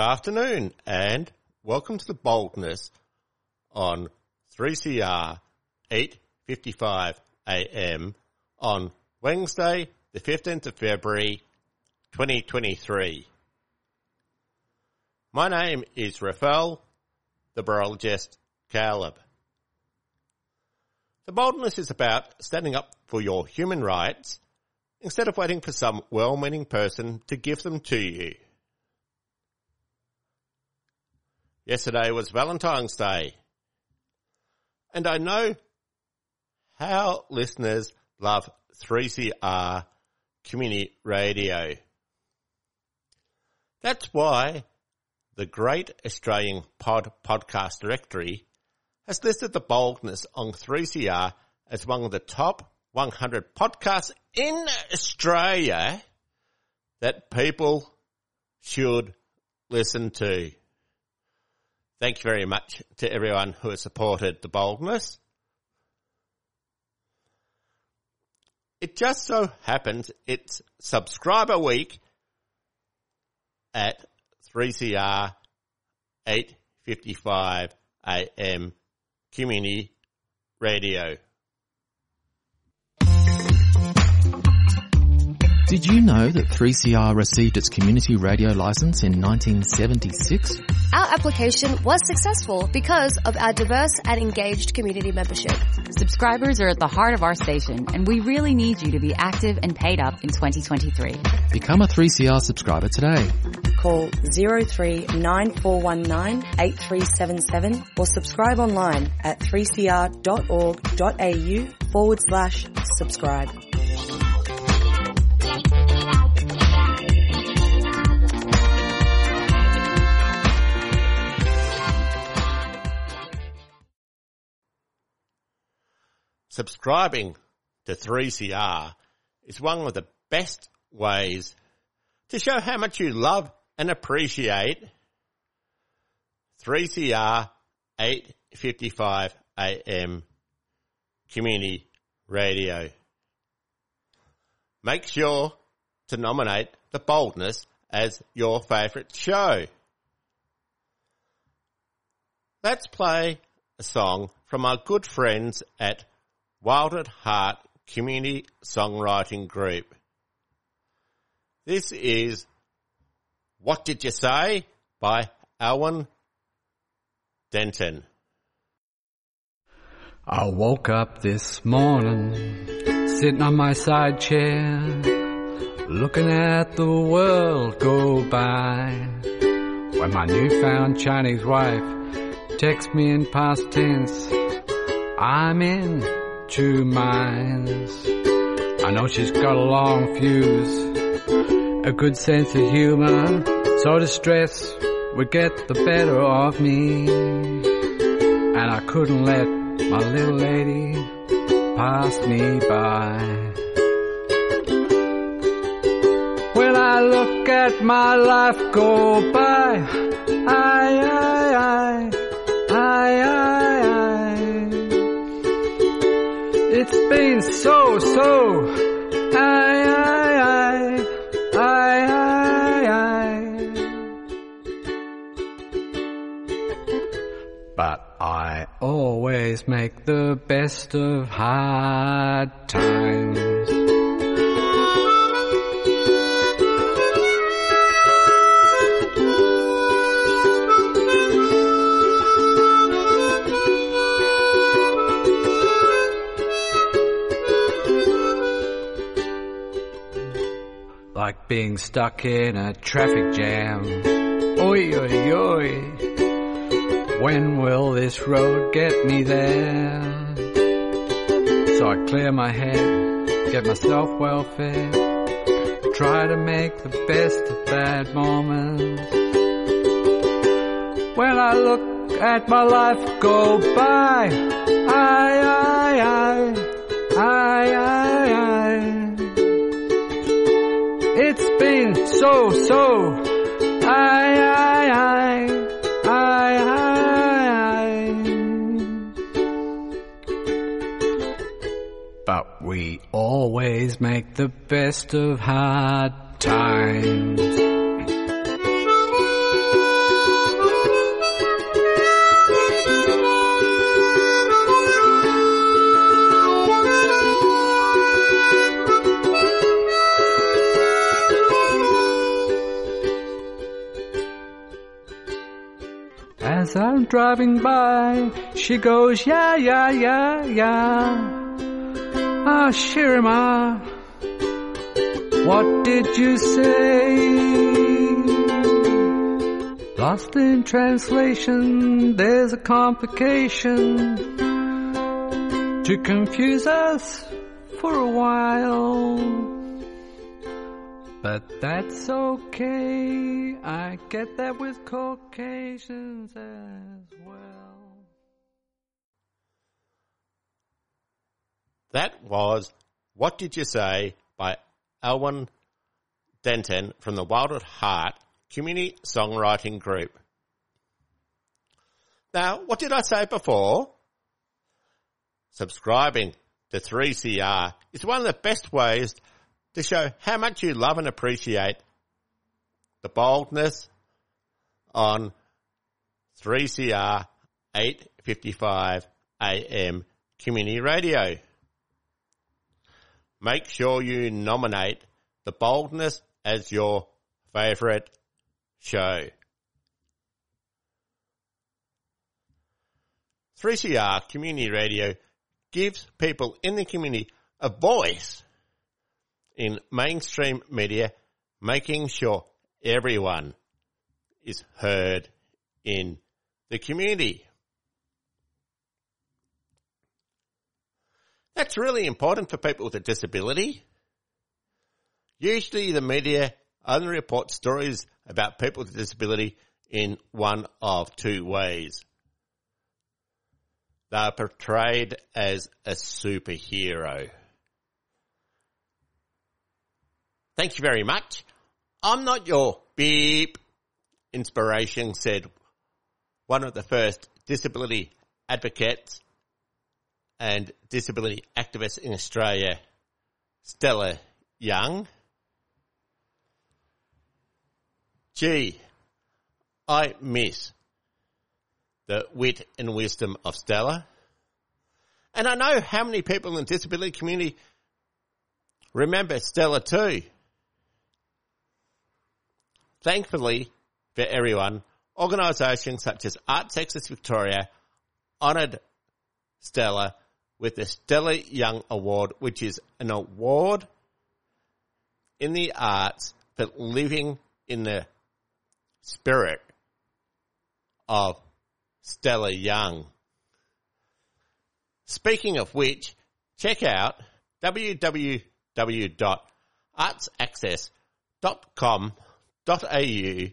afternoon and welcome to the boldness on 3CR 8:55 a.m. on Wednesday, the 15th of February 2023. My name is Raphael, the Beurologist Kaleb. The boldness is about standing up for your human rights instead of waiting for some well-meaning person to give them to you. Yesterday was Valentine's Day. And I know how listeners love 3CR community radio. That's why the Great Australian Pod Podcast Directory has listed the boldness on 3CR as one of the top 100 podcasts in Australia that people should listen to. Thank you very much to everyone who has supported the boldness. It just so happens it's subscriber week at 3CR 855 AM community radio. Did you know that 3CR received its community radio license in 1976? Our application was successful because of our diverse and engaged community membership. Subscribers are at the heart of our station, and we really need you to be active and paid up in 2023. Become a 3CR subscriber today. Call 0394198377 or subscribe online at 3cr.org.au forward slash subscribe. Subscribing to 3CR is one of the best ways to show how much you love and appreciate 3CR 855 AM community radio. Make sure to nominate The Boldness as your favourite show. Let's play a song from our good friends at Wild at Heart Community Songwriting Group. This is What Did You Say by Alwyn Denton. I woke up this morning, sitting on my side chair, looking at the world go by. When my newfound Chinese wife texts me in past tense, I'm in two minds. I know she's got a long fuse, a good sense of humor, so distress would get the better of me. And I couldn't let my little lady pass me by. When I look at my life go by, I, I, I, I, I. It's been so, so, I, I, I, I, I, I. But I always make the best of hard times. Being stuck in a traffic jam. Oi, oi, oi. When will this road get me there? So I clear my head, get myself well fed, try to make the best of bad moments. When I look at my life go by, I, I, I, I, I, so, so, I, I, I, I, I. But we always make the best of hard times. As I'm driving by, she goes, yeah, yeah, yeah, yeah. Ah, Shirima, what did you say? Lost in translation, there's a complication to confuse us for a while. But that's okay. I get that with Caucasians as well. That was What Did You Say by Alwyn Denton from the Wild at Heart Community Songwriting Group. Now, what did I say before? Subscribing to 3CR is one of the best ways to show how much you love and appreciate the boldness on 3CR 855 AM Community Radio. Make sure you nominate the boldness as your favourite show. 3CR Community Radio gives people in the community a voice in mainstream media, making sure everyone is heard in the community. That's really important for people with a disability. Usually the media only reports stories about people with a disability in one of two ways. They are portrayed as a superhero. Thank you very much. I'm not your beep inspiration, said one of the first disability advocates and disability activists in Australia, Stella Young. Gee, I miss the wit and wisdom of Stella. And I know how many people in the disability community remember Stella too. Thankfully for everyone, organisations such as Arts Access Victoria honoured Stella with the Stella Young Award, which is an award in the arts for living in the spirit of Stella Young. Speaking of which, check out www.artsaccess.com.au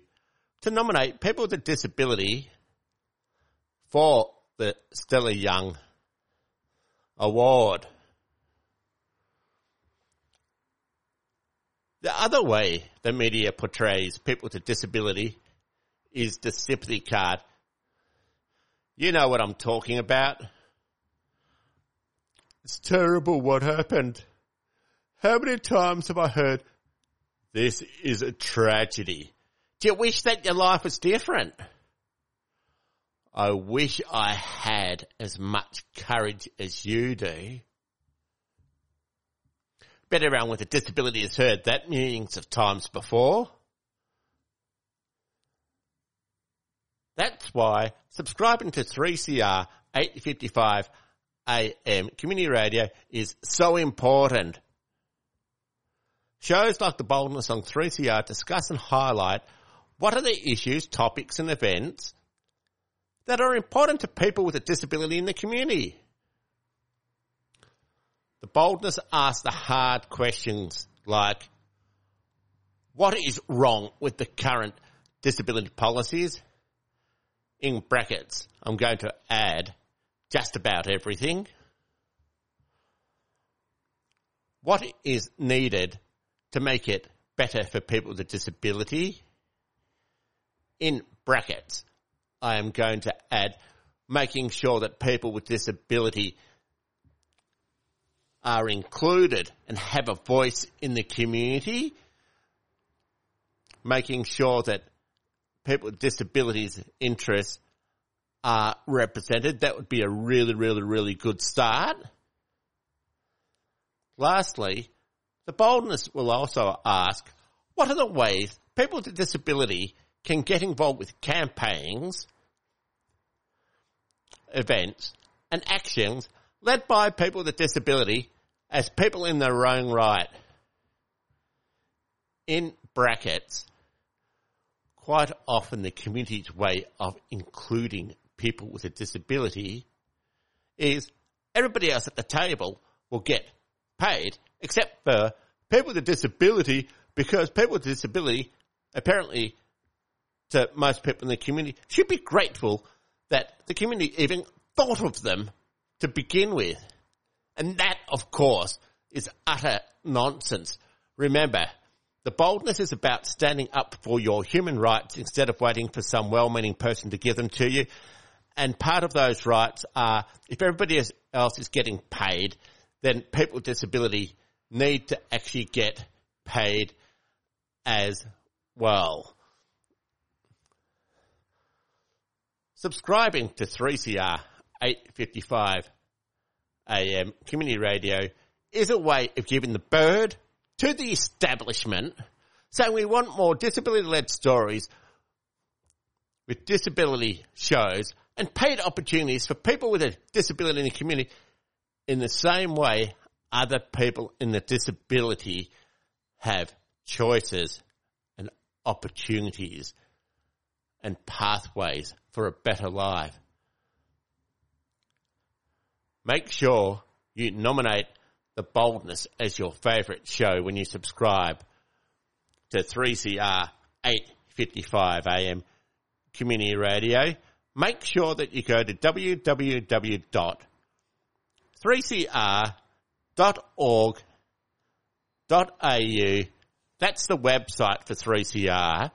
to nominate people with a disability for the Stella Young Award. The other way the media portrays people with a disability is the sympathy card. You know what I'm talking about. It's terrible what happened. How many times have I heard this is a tragedy? Do you wish that your life was different? I wish I had as much courage as you do. Bet everyone with a disability has heard that millions of times before. That's why subscribing to 3CR 855 AM community radio is so important. Shows like the Boldness on 3CR discuss and highlight what are the issues, topics and events that are important to people with a disability in the community. The boldness asks the hard questions like, what is wrong with the current disability policies? In brackets, I'm going to add just about everything. What is needed to make it better for people with a disability? In brackets, I am going to add making sure that people with disability are included and have a voice in the community, making sure that people with disabilities interests are represented. That would be a really, really, really good start. Lastly, the boldness will also ask, what are the ways people with a disability can get involved with campaigns, events, and actions led by people with a disability as people in their own right. In brackets, quite often the community's way of including people with a disability is everybody else at the table will get paid except for people with a disability because people with a disability apparently to most people in the community should be grateful that the community even thought of them to begin with. And that, of course, is utter nonsense. Remember, the boldness is about standing up for your human rights instead of waiting for some well-meaning person to give them to you. And part of those rights are, if everybody else is getting paid, then people with disability need to actually get paid as well. Subscribing to 3CR 855 AM community radio is a way of giving the bird to the establishment saying we want more disability led stories with disability shows and paid opportunities for people with a disability in the community in the same way other people in the disability have choices and opportunities and pathways for a better life. Make sure you nominate The Boldness as your favourite show when you subscribe to 3CR 855 AM Community Radio. Make sure that you go to www.3cr.org.au. That's the website for 3CR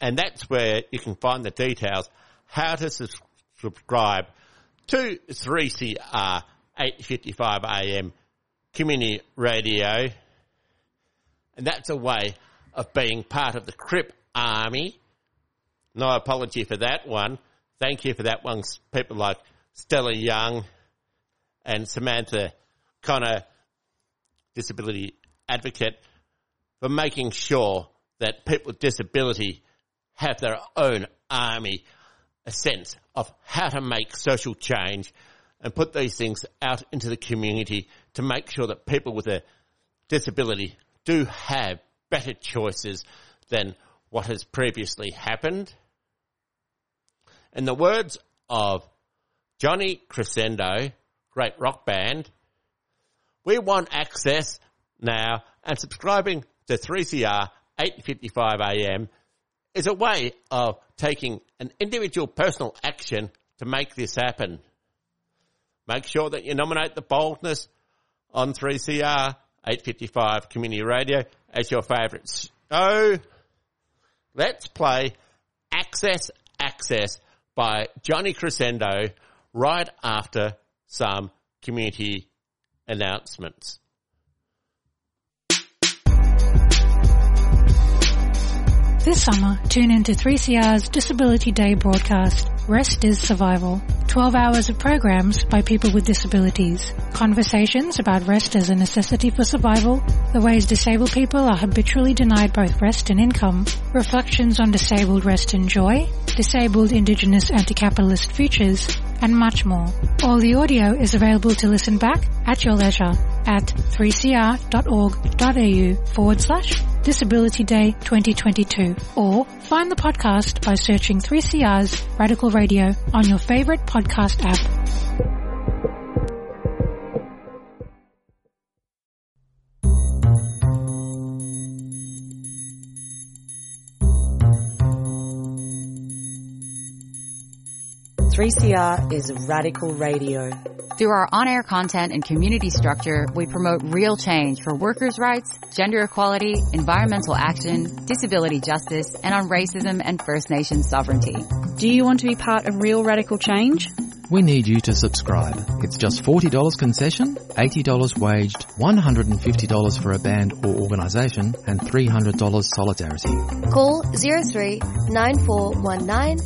and that's where you can find the details how to subscribe to 3CR 855 AM community radio. And that's a way of being part of the Crip Army. No apology for that one. Thank you for that one, people like Stella Young and Samantha Connor, disability advocate, for making sure that people with disability have their own army, a sense of how to make social change and put these things out into the community to make sure that people with a disability do have better choices than what has previously happened. In the words of Johnny Crescendo, great rock band, we want access now and subscribing to 3CR 855 AM is a way of taking an individual personal action to make this happen. Make sure that you nominate the boldness on 3CR 855 Community Radio as your favourite show. Let's play Access Access by Johnny Crescendo right after some community announcements. This summer, tune into 3CR's Disability Day broadcast, Rest is Survival. 12 hours of programs by people with disabilities. Conversations about rest as a necessity for survival, the ways disabled people are habitually denied both rest and income, reflections on disabled rest and joy, disabled indigenous anti-capitalist futures, and much more. All the audio is available to listen back at your leisure. At 3cr.org.au forward slash Disability Day 2022 or find the podcast by searching 3CR's Radical Radio on your favorite podcast app. Three CR is radical radio. Through our on-air content and community structure, we promote real change for workers' rights, gender equality, environmental action, disability justice, and on racism and First Nations sovereignty. Do you want to be part of real radical change? We need you to subscribe. It's just $40 concession, $80 waged, $150 for a band or organisation, and $300 solidarity. Call 03 9419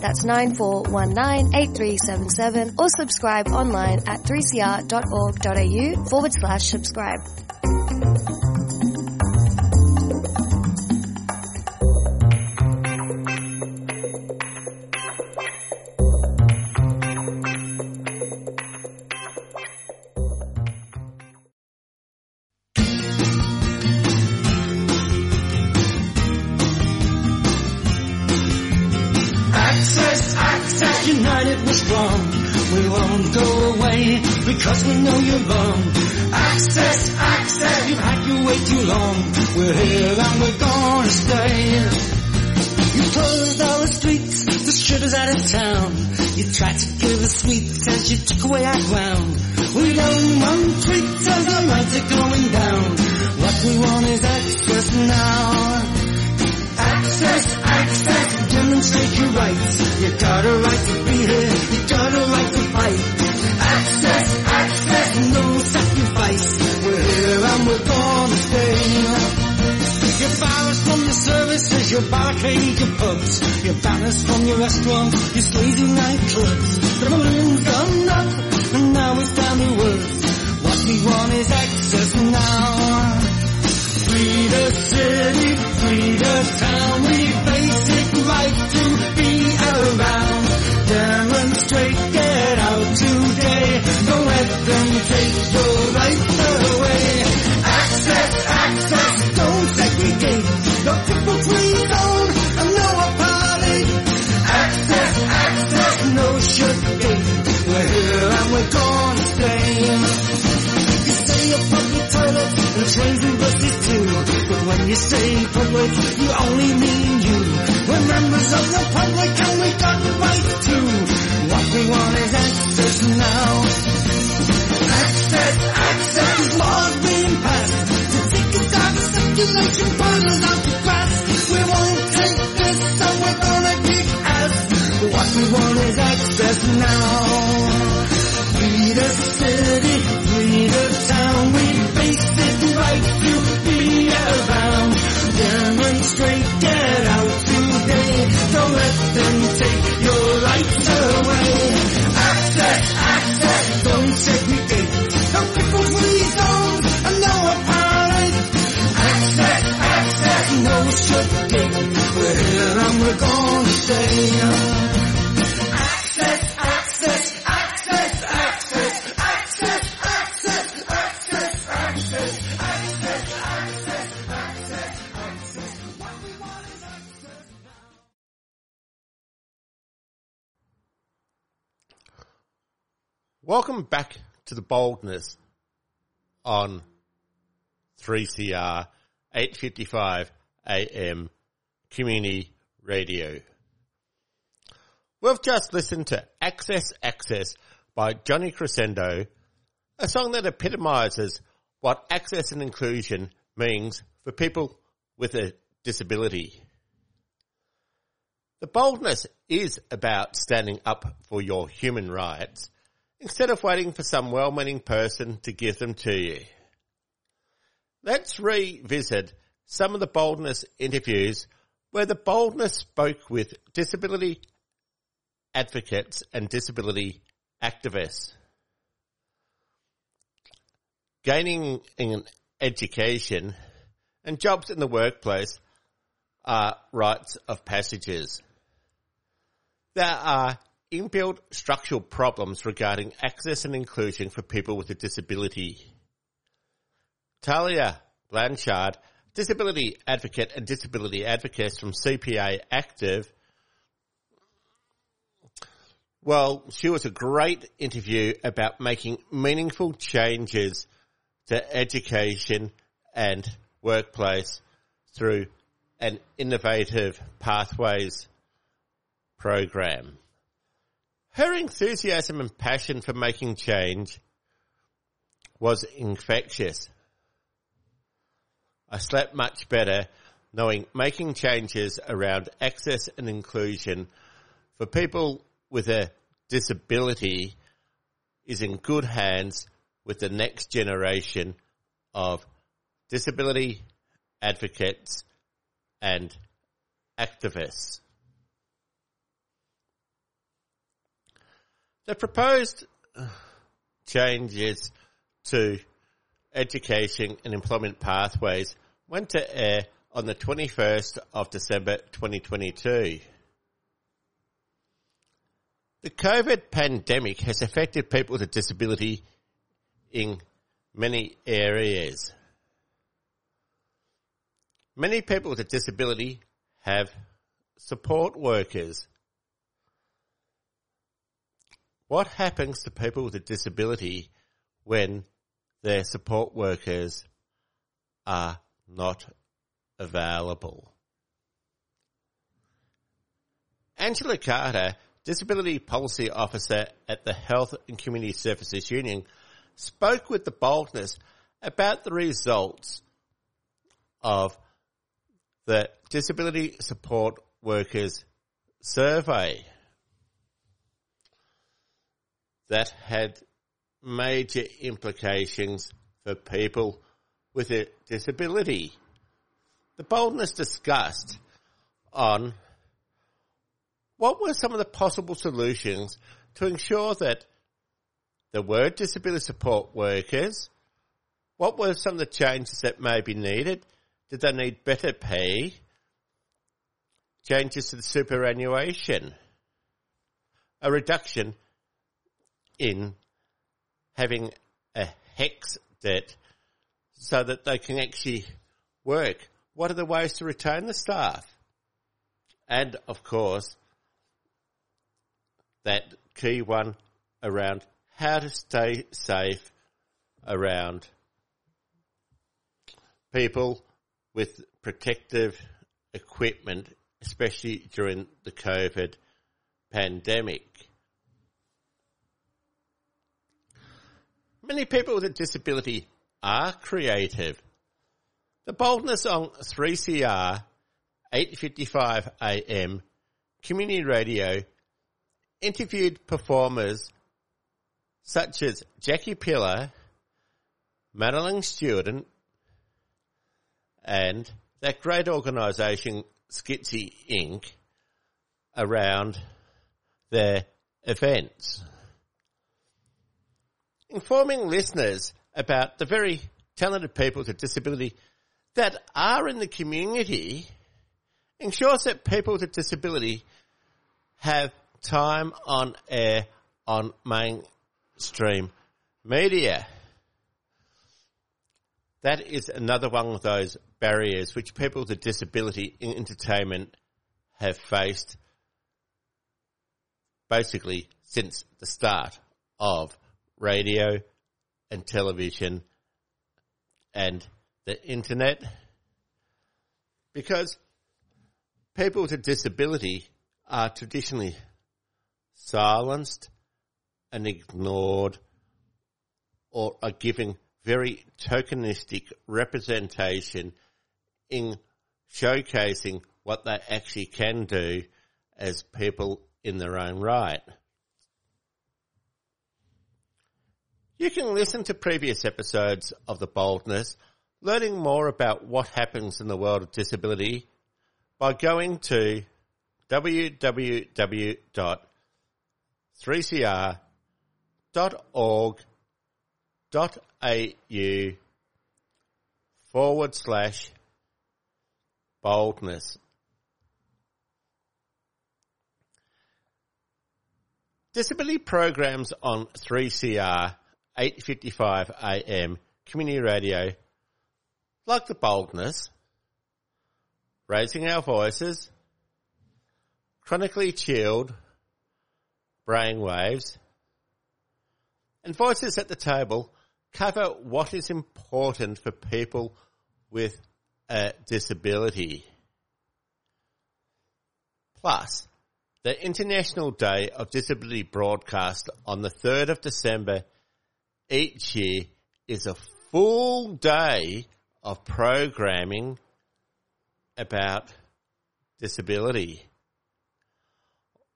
That's 9419 or subscribe online at 3cr.org.au forward slash subscribe. Now. Access, access, demonstrate your rights. You got a right to be here, you got a right to fight. Access, access, no sacrifice. We're here and we're gonna stay. Your bars from your services, your barricade, your pubs, your banners from your restaurants, your sleazy nightclubs. The balloon's gone up, and now it's down the woods. What we want is access now. Free the city, the town, we basic right to be around. Demonstrate, get out today, don't let them take your say public, you only mean you. We're members of the public and we got the right to. What we want is access now. Access, access, laws being passed. Take us out circulation, us out to grass. We won't take this and we're gonna kick ass. What we want is access now. Free the city, free the town, we basic right to be Demonstrate, get out today, don't let them take your rights away. Access, access, don't segregate, no zones, and no apartheid. Access, access, no gonna stay. Welcome back to the boldness on 3CR 855 AM Community Radio. We've just listened to Access Access by Johnny Crescendo, a song that epitomizes what access and inclusion means for people with a disability. The boldness is about standing up for your human rights instead of waiting for some well-meaning person to give them to you. Let's revisit some of the boldness interviews where the boldness spoke with disability advocates and disability activists. Gaining an education and jobs in the workplace are rites of passages. There are inbuilt structural problems regarding access and inclusion for people with a disability. Talia Blanchard, disability advocate and disability advocate from CPA Active, well, she was a great interview about making meaningful changes to education and workplace through an innovative pathways program. Her enthusiasm and passion for making change was infectious. I slept much better knowing making changes around access and inclusion for people with a disability is in good hands with the next generation of disability advocates and activists. The proposed uh, changes to education and employment pathways went to air on the 21st of December 2022. The COVID pandemic has affected people with a disability in many areas. Many people with a disability have support workers what happens to people with a disability when their support workers are not available? Angela Carter, Disability Policy Officer at the Health and Community Services Union, spoke with the boldness about the results of the Disability Support Workers Survey that had major implications for people with a disability. The boldness discussed on what were some of the possible solutions to ensure that there were disability support workers, what were some of the changes that may be needed, did they need better pay, changes to the superannuation, a reduction in having a HECS debt so that they can actually work. What are the ways to retain the staff? And of course, that key one around how to stay safe around people with protective equipment, especially during the COVID pandemic. Many people with a disability are creative. The boldness on 3CR 855 AM community radio interviewed performers such as Jackie Pillar, Madeline Stuart, and that great organisation Skitsy Inc. around their events informing listeners about the very talented people with a disability that are in the community ensures that people with a disability have time on air on mainstream media. That is another one of those barriers which people with a disability in entertainment have faced basically since the start of radio and television and the internet because people with a disability are traditionally silenced and ignored or are given very tokenistic representation in showcasing what they actually can do as people in their own right. You can listen to previous episodes of The Boldness, learning more about what happens in the world of disability by going to www.3cr.org.au forward slash boldness. Disability programs on 3CR 855 AM community radio, like the boldness, raising our voices, chronically chilled, brainwaves, and voices at the table cover what is important for people with a disability. Plus, the International Day of Disability broadcast on the 3rd of December each year is a full day of programming about disability.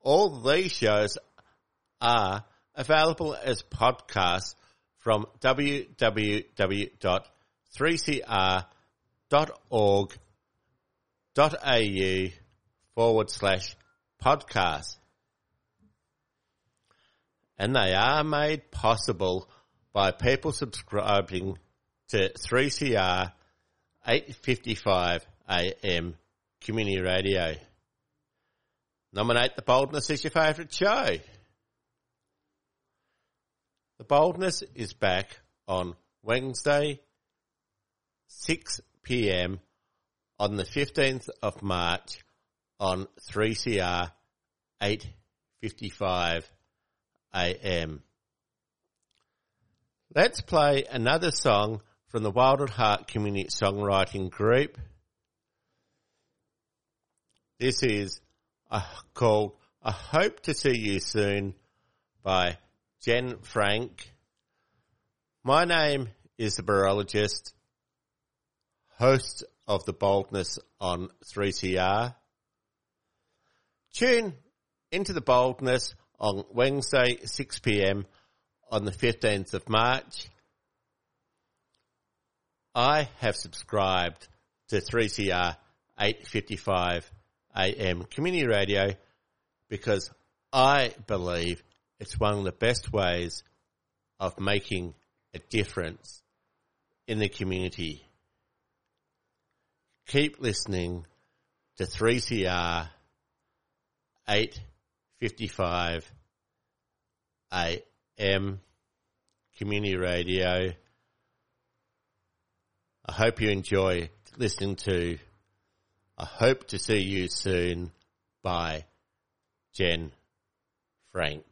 All these shows are available as podcasts from www.3cr.org.au forward slash podcast. And they are made possible by people subscribing to 3CR 855 AM Community Radio. Nominate The Boldness as your favourite show. The Boldness is back on Wednesday, 6 p.m. on the 15th of March on 3CR 855 AM. Let's play another song from the Wild at Heart Community Songwriting Group. This is uh, called I Hope to See You Soon by Jen Frank. My name is the Beurologist, host of The Boldness on 3CR. Tune into The Boldness on Wednesday, 6pm on the 15th of March. I have subscribed to 3CR 855 AM community radio because I believe it's one of the best ways of making a difference in the community. Keep listening to 3CR 855 AM community radio. I hope you enjoy listening to I hope to see you soon by Jen Frank.